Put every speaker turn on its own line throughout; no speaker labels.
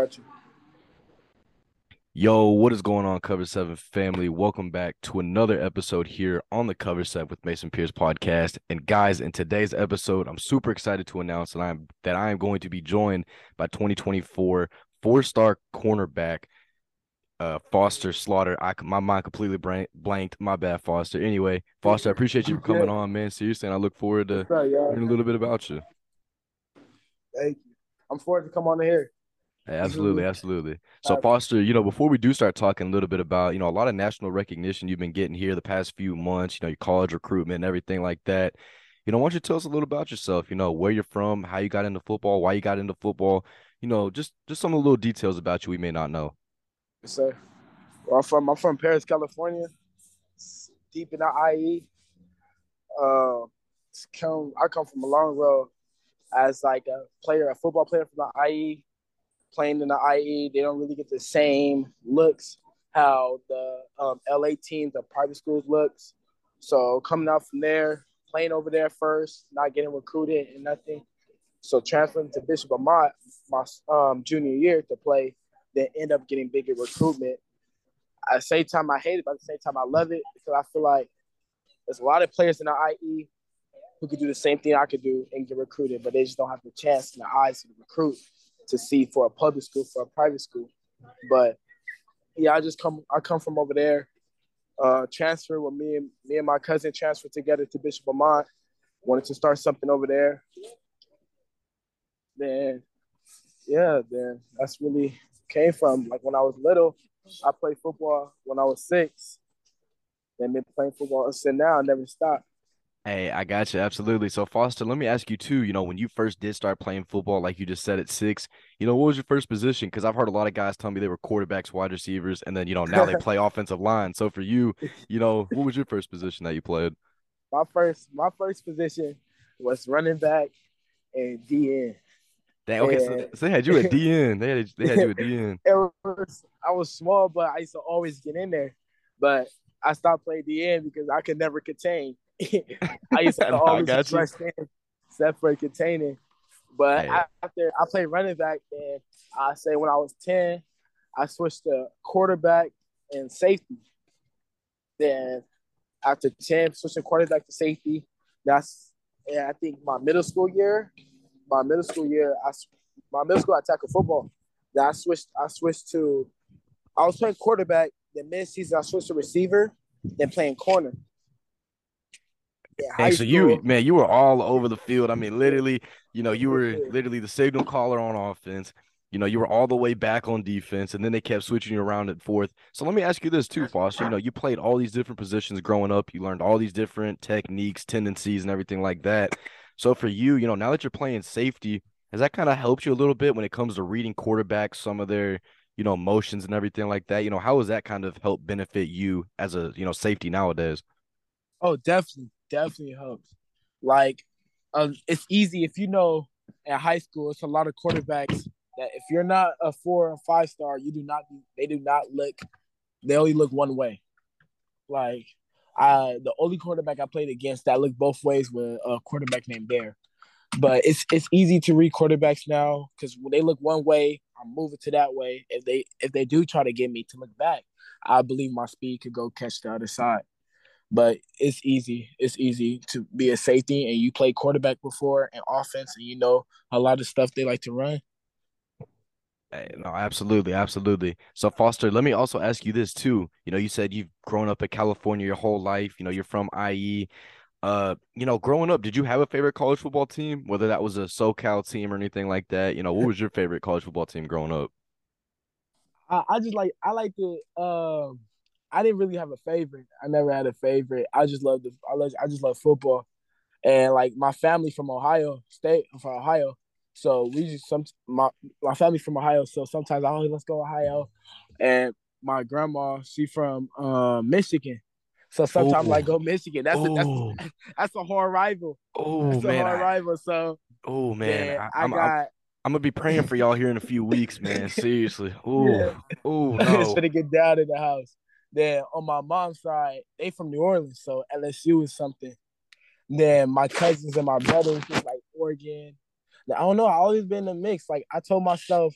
got you.
Yo, what is going on, Cover Seven family? Welcome back to another episode here on the Cover Seven with Mason Pierce podcast. And guys, in today's episode, I'm super excited to announce that I'm that I am going to be joined by 2024 four-star cornerback uh, Foster Slaughter. I my mind completely blanked. My bad, Foster. Anyway, Foster, I appreciate you for coming on, man. Seriously, and I look forward to learning a little bit about you.
Thank you. I'm forward to come on here.
Absolutely, absolutely. So Foster, you know, before we do start talking a little bit about, you know, a lot of national recognition you've been getting here the past few months, you know, your college recruitment and everything like that. You know, why don't you tell us a little about yourself? You know, where you're from, how you got into football, why you got into football. You know, just just some of the little details about you we may not know.
Yes, sir. Well, I'm from I'm from Perris, California, deep in the IE. Uh, come I come from a long road as like a player, a football player from the IE playing in the IE, they don't really get the same looks how the um, LA teams, the private schools looks. So coming out from there, playing over there first, not getting recruited and nothing. So transferring to Bishop Amat my um, junior year to play, then end up getting bigger recruitment. At the same time, I hate it, but at the same time, I love it because I feel like there's a lot of players in the IE who could do the same thing I could do and get recruited, but they just don't have the chance in the eyes to recruit to see for a public school, for a private school. But yeah, I just come I come from over there. Uh, transfer with me and me and my cousin transferred together to Bishop Amat. Wanted to start something over there. Then yeah, then that's really came from. Like when I was little, I played football when I was six. Then been playing football since now, I never stopped.
Hey, I got you. Absolutely. So, Foster, let me ask you too. You know, when you first did start playing football, like you just said at six, you know, what was your first position? Because I've heard a lot of guys tell me they were quarterbacks, wide receivers, and then, you know, now they play offensive line. So, for you, you know, what was your first position that you played?
My first, my first position was running back and DN.
Dang, okay, so, so, they had you at DN. They had they had you at DN.
It was, I was small, but I used to always get in there. But I stopped playing DN because I could never contain. I used to always rush in, separate containing. But hey. after I played running back, and I say when I was 10, I switched to quarterback and safety. Then after 10, switching quarterback to safety. That's yeah, I think my middle school year. My middle school year, I my middle school I tackled football. Then I switched. I switched to. I was playing quarterback. The mid season, I switched to receiver. Then playing corner.
Hey, so you man, you were all over the field. I mean, literally, you know, you were literally the signal caller on offense. You know, you were all the way back on defense, and then they kept switching you around at fourth. So let me ask you this too, Foster. You know, you played all these different positions growing up. You learned all these different techniques, tendencies, and everything like that. So for you, you know, now that you're playing safety, has that kind of helped you a little bit when it comes to reading quarterbacks, some of their, you know, motions and everything like that? You know, how has that kind of helped benefit you as a, you know, safety nowadays?
Oh, definitely, definitely helps. Like, um, it's easy if you know at high school, it's a lot of quarterbacks that if you're not a four or five star, you do not. They do not look. They only look one way. Like, I the only quarterback I played against that looked both ways was a quarterback named Bear. But it's it's easy to read quarterbacks now because when they look one way, I'm moving to that way. If they if they do try to get me to look back, I believe my speed could go catch the other side but it's easy. It's easy to be a safety and you play quarterback before and offense and you know a lot of stuff they like to run.
No, absolutely, absolutely. So Foster, let me also ask you this too. You know, you said you've grown up in California your whole life. You know, you're from IE. Uh, you know, growing up, did you have a favorite college football team? Whether that was a SoCal team or anything like that. You know, what was your favorite college football team growing up?
I, I just like I like the um I didn't really have a favorite. I never had a favorite. I just love the I love I just love football, and like my family from Ohio State from Ohio, so we just some my my family from Ohio. So sometimes I always let's go Ohio, and my grandma she from uh, Michigan. So sometimes Ooh. I go Michigan. That's a, that's that's a hard rival.
Oh
that's
man,
a hard I, rival. So
oh man, I, I, got. I'm, I'm gonna be praying for y'all here in a few weeks, man. Seriously. Oh, yeah. oh no.
it's gonna get down in the house. Then on my mom's side, they from New Orleans, so LSU is something. Then my cousins and my brothers is like Oregon. I don't know. I always been in a mix. Like I told myself,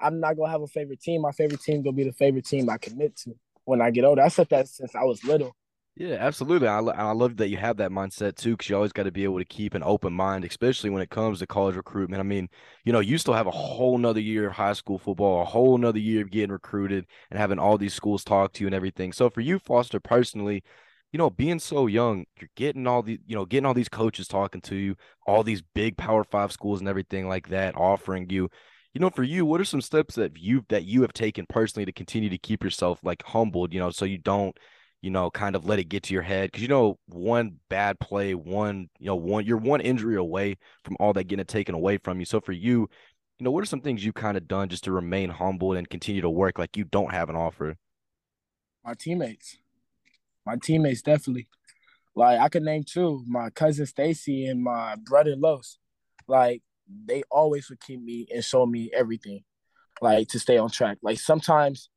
I'm not gonna have a favorite team. My favorite team gonna be the favorite team I commit to when I get older. I said that since I was little.
Yeah, absolutely. I, I love that you have that mindset too, because you always got to be able to keep an open mind, especially when it comes to college recruitment. I mean, you know, you still have a whole nother year of high school football, a whole nother year of getting recruited and having all these schools talk to you and everything. So for you, Foster, personally, you know, being so young, you're getting all the, you know, getting all these coaches talking to you, all these big Power Five schools and everything like that, offering you. You know, for you, what are some steps that you that you have taken personally to continue to keep yourself like humbled, you know, so you don't you know, kind of let it get to your head because you know one bad play, one you know one you're one injury away from all that getting taken away from you. So for you, you know, what are some things you kind of done just to remain humble and continue to work like you don't have an offer?
My teammates, my teammates definitely. Like I could name two, my cousin Stacy and my brother Los. Like they always would keep me and show me everything, like to stay on track. Like sometimes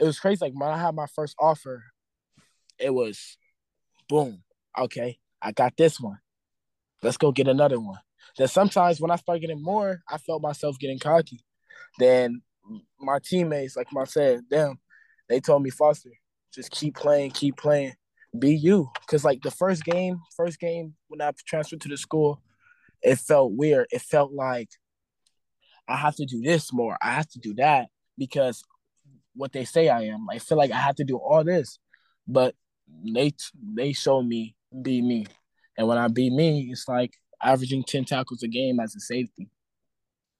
it was crazy. Like when I had my first offer, it was boom. Okay, I got this one. Let's go get another one. Then sometimes when I start getting more, I felt myself getting cocky. Then my teammates, like I said, them, they told me, Foster, just keep playing, keep playing, be you. Cause like the first game, first game when I transferred to the school, it felt weird. It felt like I have to do this more. I have to do that because what they say I am. I feel like I have to do all this. But they they show me be me, and when I be me, it's like averaging ten tackles a game as a safety.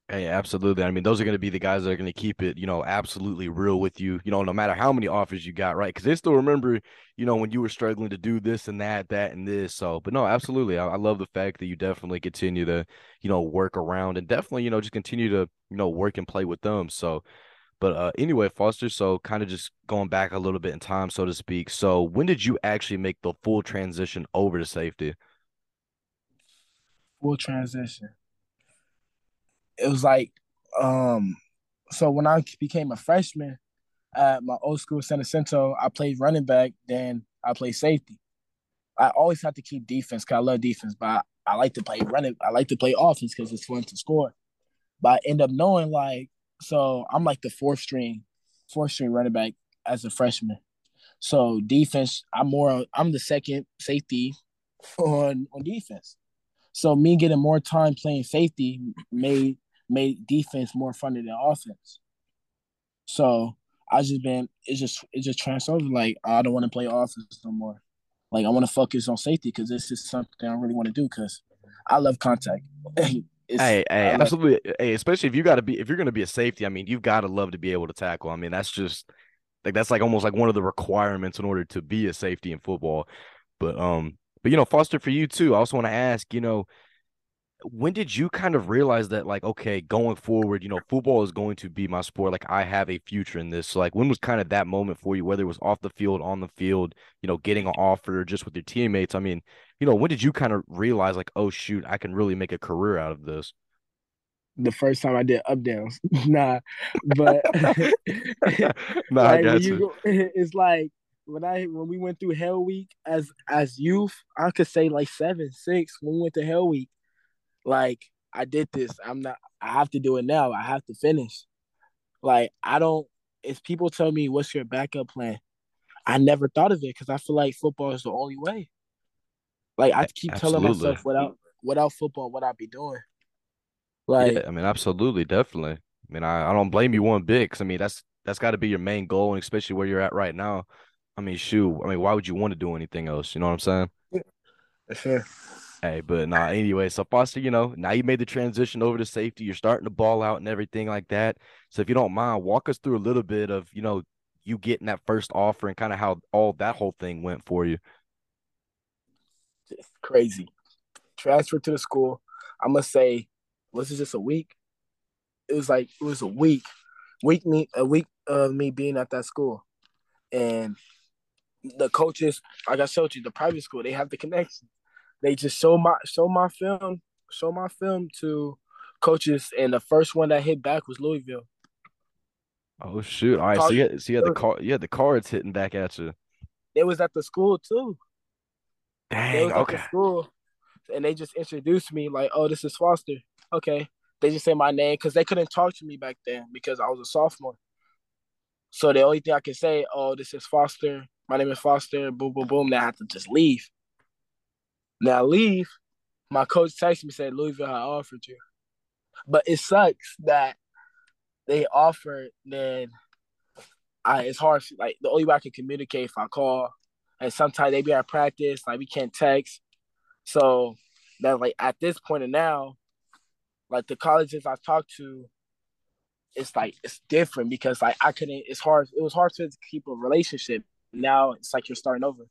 Hey, absolutely. I mean, those are going to be the guys that are going to keep it, you know, absolutely real with you, you know, no matter how many offers you got, right? Because they still remember, you know, when you were struggling to do this and that, that and this. So, but no, absolutely. I, I love the fact that you definitely continue to, you know, work around and definitely, you know, just continue to, you know, work and play with them. So, but uh, anyway, Foster, so kind of just going back a little bit in time, so to speak. So when did you actually make the full transition over to safety?
Full transition. It was like, um, so when I became a freshman at my old school, San Jacinto, I played running back, then I played safety. I always had to keep defense because I love defense, but I, I like to play running. I like to play offense because it's fun to score. But I end up knowing like so I'm like the fourth string, fourth string running back as a freshman. So defense, I'm more I'm the second safety on on defense. So me getting more time playing safety made made defense more fun than offense. So I just been it's just it just transferred like I don't want to play offense no more. Like I want to focus on safety because this is something I really want to do because I love contact.
hey, hey, absolutely. Hey, especially if you got to be if you're going to be a safety. I mean, you've got to love to be able to tackle. I mean, that's just like that's like almost like one of the requirements in order to be a safety in football. But um, but you know, Foster, for you too. I also want to ask, you know, when did you kind of realize that like okay going forward you know football is going to be my sport like i have a future in this so, like when was kind of that moment for you whether it was off the field on the field you know getting an offer just with your teammates i mean you know when did you kind of realize like oh shoot i can really make a career out of this
the first time I did up downs. nah, but
nah, like, you. Go,
it's like when I when we went through Hell Week as as youth, I could say like seven, six when we went to Hell Week like I did this. I'm not. I have to do it now. I have to finish. Like I don't. If people tell me what's your backup plan, I never thought of it because I feel like football is the only way. Like I keep absolutely. telling myself without without football, what I'd be doing.
Like yeah, I mean, absolutely, definitely. I mean, I, I don't blame you one bit because I mean that's that's got to be your main goal, and especially where you're at right now. I mean, shoot. I mean, why would you want to do anything else? You know what I'm saying?
Yeah, sure.
Hey, but nah, anyway, so Foster, you know, now you made the transition over to safety. You're starting to ball out and everything like that. So if you don't mind, walk us through a little bit of, you know, you getting that first offer and kind of how all that whole thing went for you.
Just crazy. Transferred to the school. I must say, was it just a week? It was like it was a week, week me a week of me being at that school, and the coaches, like I showed you, the private school, they have the connection they just show my show my film, show my film to coaches, and the first one that hit back was Louisville.
Oh shoot! All right, so you had, so you had the car, you had the cards hitting back at you.
It was at the school too.
Dang. okay.
school, and they just introduced me like, "Oh, this is Foster." Okay, they just say my name because they couldn't talk to me back then because I was a sophomore. So the only thing I could say, oh, this is Foster. My name is Foster. Boom, boom, boom. Now I have to just leave. Now leave. My coach texted me said Louisville had offered you, but it sucks that they offered. Then I it's hard. Like the only way I can communicate if I call, and sometimes they be at practice. Like we can't text. So that like at this point and now, like the colleges I talked to, it's like it's different because like I couldn't. It's hard. It was hard to keep a relationship. Now it's like you're starting over.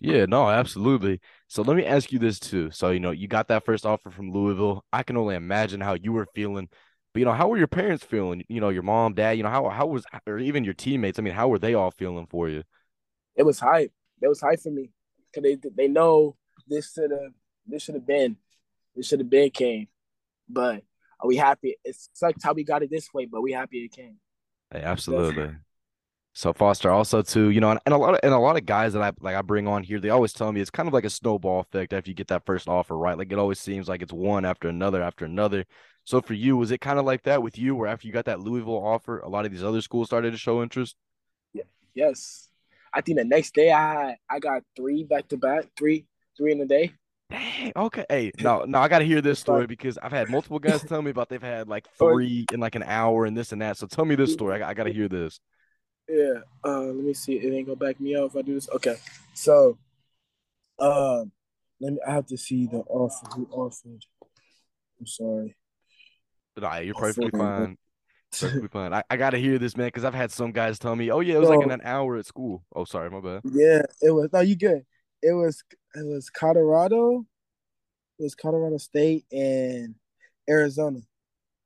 Yeah, no, absolutely. So let me ask you this too. So you know, you got that first offer from Louisville. I can only imagine how you were feeling. But you know, how were your parents feeling? You know, your mom, dad. You know, how how was or even your teammates? I mean, how were they all feeling for you?
It was hype. It was hype for me because they they know this should have this should have been this should have been came, but are we happy? It sucks how we got it this way, but we happy it came.
Hey, absolutely. So Foster also too, you know, and, and, a lot of and a lot of guys that I like I bring on here, they always tell me it's kind of like a snowball effect after you get that first offer, right? Like it always seems like it's one after another after another. So for you, was it kind of like that with you, where after you got that Louisville offer, a lot of these other schools started to show interest?
Yeah. Yes. I think the next day I had I got three back to back, three, three in a day.
Dang, okay. Hey, no, no, I gotta hear this story because I've had multiple guys tell me about they've had like three in like an hour and this and that. So tell me this story. I, I gotta hear this.
Yeah. Uh, let me see. It ain't gonna back me up if I do this. Okay. So, um, let me. I have to see the offer. Who offered? I'm sorry.
But Nah, you're perfectly fine. perfectly fine. I, I gotta hear this, man, because I've had some guys tell me, "Oh yeah, it was so, like in an hour at school." Oh, sorry, my bad.
Yeah, it was. No, you good. It was. It was Colorado. It was Colorado State and Arizona.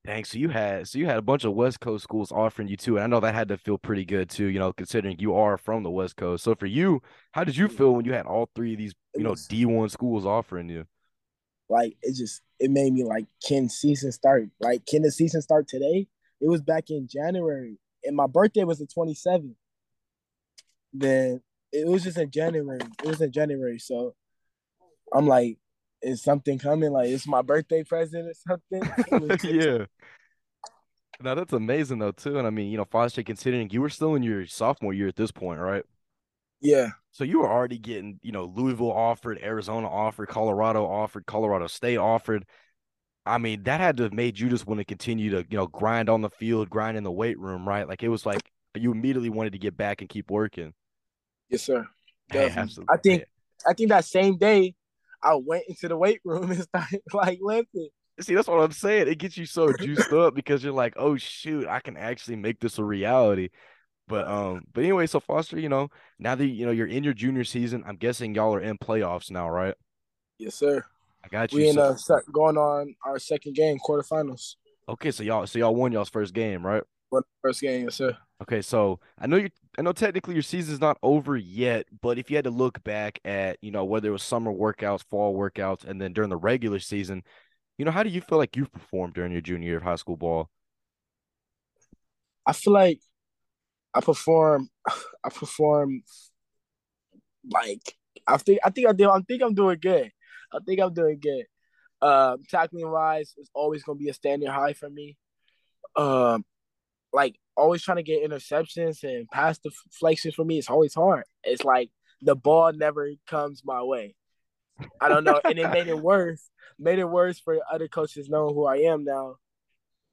Dang, so you had so you had a bunch of West Coast schools offering you too, and I know that had to feel pretty good too. You know, considering you are from the West Coast. So for you, how did you mm. feel when you had all three of these, you know, D one schools offering you?
Like it just it made me like, can season start? Like, can the season start today? It was back in January, and my birthday was the twenty seventh. Then it was just in January. It was in January, so I'm like, is something coming? Like it's my birthday present or something?
yeah. Now that's amazing though too, and I mean, you know, Foster, considering you were still in your sophomore year at this point, right?
Yeah.
So you were already getting, you know, Louisville offered, Arizona offered, Colorado offered, Colorado State offered. I mean, that had to have made you just want to continue to, you know, grind on the field, grind in the weight room, right? Like it was like you immediately wanted to get back and keep working.
Yes, sir. Hey, absolutely. I think I think that same day I went into the weight room and started like lifting.
See, that's what I'm saying. It gets you so juiced up because you're like, oh shoot, I can actually make this a reality. But um, but anyway, so Foster, you know, now that you know you're in your junior season, I'm guessing y'all are in playoffs now, right?
Yes, sir.
I got you.
We in uh going on our second game, quarterfinals.
Okay, so y'all so y'all won y'all's first game, right?
First game, yes, sir.
Okay, so I know you I know technically your season's not over yet, but if you had to look back at, you know, whether it was summer workouts, fall workouts, and then during the regular season, you know, how do you feel like you've performed during your junior year of high school ball?
I feel like I perform I perform like I think I think I do I think I'm doing good. I think I'm doing good. Um tackling wise is always gonna be a standard high for me. Um like always trying to get interceptions and pass deflections for me is always hard. It's like the ball never comes my way. I don't know, and it made it worse. Made it worse for other coaches knowing who I am now,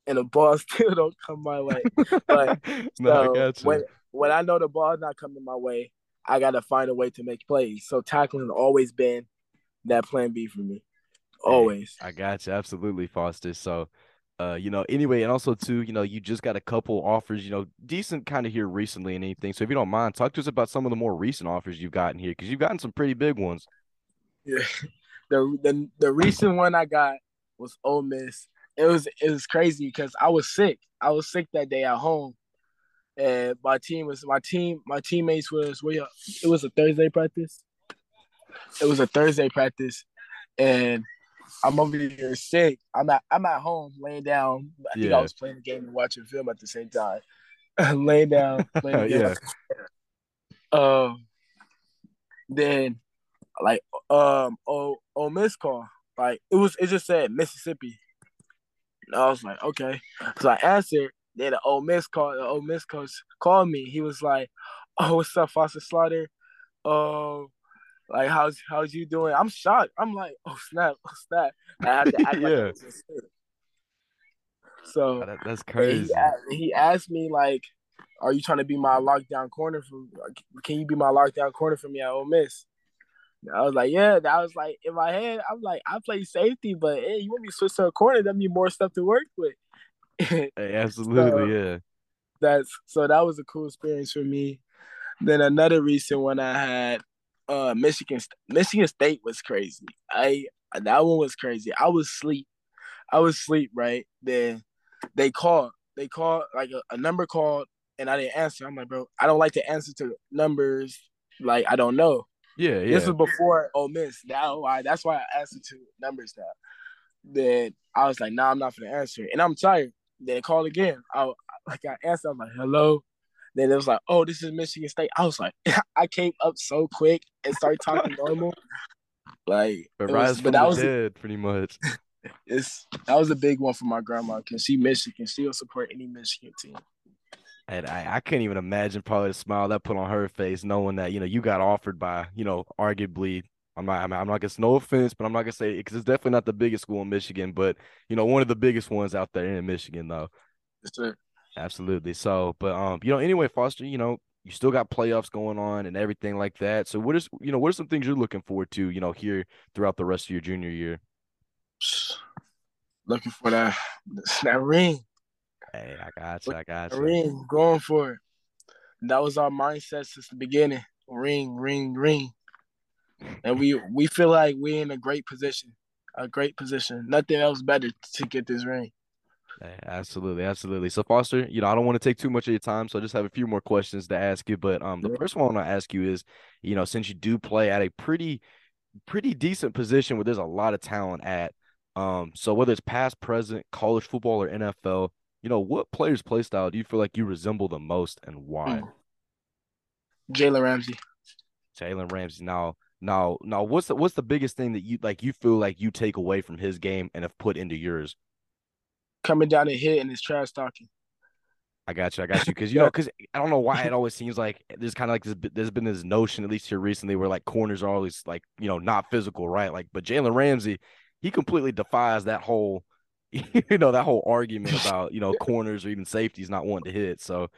and the ball still don't come my way. But no, so when when I know the ball's not coming my way, I gotta find a way to make plays. So tackling always been that plan B for me, always.
Hey, I got you, absolutely, Foster. So uh, you know, anyway, and also too, you know, you just got a couple offers, you know, decent kind of here recently and anything. So if you don't mind, talk to us about some of the more recent offers you've gotten here because you've gotten some pretty big ones.
Yeah, the the the recent one I got was Ole Miss. It was it was crazy because I was sick. I was sick that day at home, and my team was my team. My teammates was we. It was a Thursday practice. It was a Thursday practice, and I'm over here sick. I'm at I'm at home laying down. I think yeah. I was playing the game and watching film at the same time. laying down, laying yeah. Um, then like um oh oh miss call like it was it just said Mississippi. And I was like, okay. So I answered. Then the Ole Miss called the Ole Miss coach called me. He was like, "Oh, what's up, Foster Slaughter? Oh, like how's how's you doing?" I'm shocked. I'm like, "Oh snap, oh snap!" I had to act yeah. like So oh,
that, that's crazy.
He, he asked me like, "Are you trying to be my lockdown corner for? Can you be my lockdown corner for me at Ole Miss?" I was like, yeah. That was like in my head. I'm like, I play safety, but hey, you want me to switch to a corner? That mean more stuff to work with.
hey, absolutely, so, yeah.
That's so that was a cool experience for me. Then another recent one I had, uh, Michigan. Michigan State was crazy. I that one was crazy. I was sleep. I was sleep right. Then they called. They called like a, a number called, and I didn't answer. I'm like, bro, I don't like to answer to numbers like I don't know.
Yeah, yeah.
This was before Ole Miss. Now I that's why I answered to numbers now. Then I was like, nah, I'm not gonna answer. And I'm tired. Then they called again. I like I answered, I'm like, hello. Then it was like, oh, this is Michigan State. I was like, I came up so quick and started talking normal. Like
but was, but that was dead, pretty much.
It's that was a big one for my grandma because she Michigan. She'll support any Michigan team.
And I, I couldn't even imagine probably the smile that put on her face, knowing that you know you got offered by you know arguably I'm not I'm not gonna no offense, but I'm not gonna say because it's definitely not the biggest school in Michigan, but you know one of the biggest ones out there in Michigan though.
Yes,
Absolutely. So, but um, you know, anyway, Foster, you know, you still got playoffs going on and everything like that. So, what is you know what are some things you're looking forward to, you know, here throughout the rest of your junior year?
Looking for that that ring.
Hey, I got you. I got you.
Ring, going for it. That was our mindset since the beginning. Ring, ring, ring. And we we feel like we're in a great position, a great position. Nothing else better to get this ring.
Absolutely, absolutely. So Foster, you know, I don't want to take too much of your time, so I just have a few more questions to ask you. But um, the first one I want to ask you is, you know, since you do play at a pretty, pretty decent position where there's a lot of talent at, um, so whether it's past, present, college football, or NFL, you know, what player's play style do you feel like you resemble the most and why? Mm.
Jalen Ramsey.
Jalen Ramsey. Now, now, now, what's the what's the biggest thing that you like? You feel like you take away from his game and have put into yours?
Coming down and hitting his trash talking.
I got you. I got you. Because you know, because I don't know why it always seems like there's kind of like this. There's been this notion, at least here recently, where like corners are always like you know not physical, right? Like, but Jalen Ramsey, he completely defies that whole you know that whole argument about you know corners or even safeties not wanting to hit. So,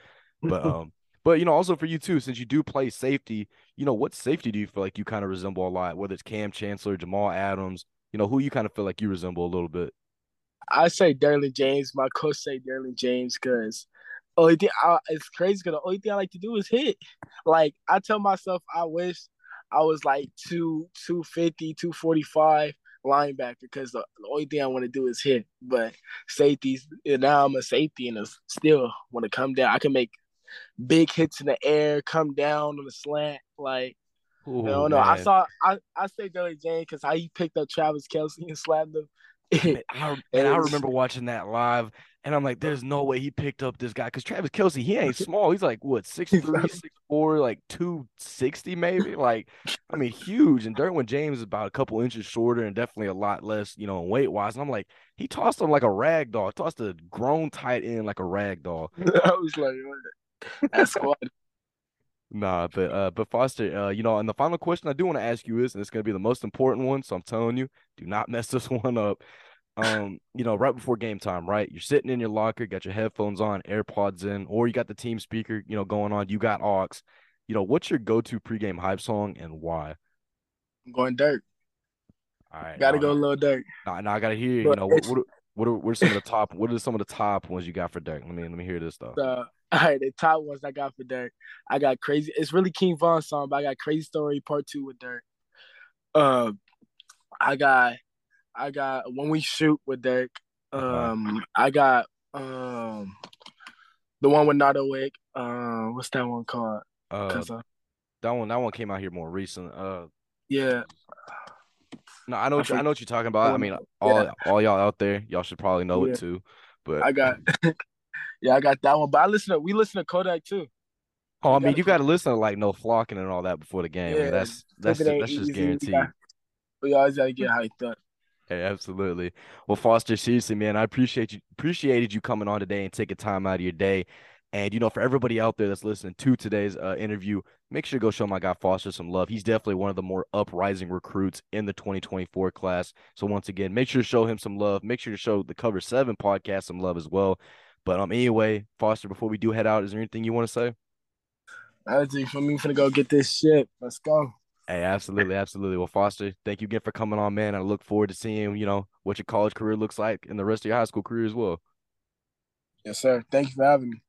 but um, but you know also for you too, since you do play safety, you know what safety do you feel like you kind of resemble a lot? Whether it's Kam Chancellor, Jamal Adams, you know who you kind of feel like you resemble a little bit.
I say Derwin James. My coach say Derwin James because only thing I, it's crazy because the only thing I like to do is hit. Like I tell myself, I wish I was like two, 250, 245 linebacker because the, the, only thing I want to do is hit. But safeties, now I'm a safety and I still want to come down. I can make big hits in the air, come down on the slant. Like, Ooh, I don't know. Man. I saw, I, I say Billy Jane because how he picked up Travis Kelce and slammed him.
I, and I remember watching that live and I'm like, there's no way he picked up this guy because Travis Kelce, he ain't small. He's like what six three, six four, like two sixty maybe. Like, I mean, huge. And Derwin James is about a couple inches shorter and definitely a lot less, you know, weight wise. And I'm like, he tossed him like a rag doll. Tossed a grown tight end like a rag doll.
I was like, that's squad.
Nah, but uh, but Foster, uh, you know, and the final question I do want to ask you is, and it's gonna be the most important one, so I'm telling you, do not mess this one up um, you know, right before game time, right? You're sitting in your locker, got your headphones on, AirPods in, or you got the team speaker, you know, going on. You got aux. You know, what's your go-to pregame hype song and why?
I'm going Durk.
All right,
gotta go a little Durk.
Now, now I gotta hear. You know, what what what are, what are some of the top? What are some of the top ones you got for Durk? Let me let me hear this stuff.
Uh, all right, the top ones I got for Durk. I got crazy. It's really King Von song, but I got Crazy Story Part Two with Durk. Uh, I got I got when we shoot with Durk. Um, I got um the one with Wick. Uh, what's that one called?
Uh, uh, that one that one came out here more recent. Uh,
yeah.
No, I know what you, I know what you're talking about. I mean, all yeah. all y'all out there, y'all should probably know yeah. it too. But
I got, yeah, I got that one. But I listen to we listen to Kodak too.
Oh, I mean, you got to listen to like No Flockin and all that before the game. Yeah, I mean, that's that's that's just guaranteed.
We, we always gotta get hyped up.
Hey, absolutely. Well, Foster, seriously, man, I appreciate you appreciated you coming on today and taking time out of your day. And you know, for everybody out there that's listening to today's uh, interview, make sure to go show my guy Foster some love. He's definitely one of the more uprising recruits in the 2024 class. So once again, make sure to show him some love. Make sure to show the Cover Seven podcast some love as well. But um, anyway, Foster, before we do head out, is there anything you want to say?
I think for me, gonna go get this shit. Let's go.
Hey, absolutely, absolutely. Well, Foster, thank you again for coming on, man. I look forward to seeing, you know, what your college career looks like and the rest of your high school career as well.
Yes, sir. Thank you for having me.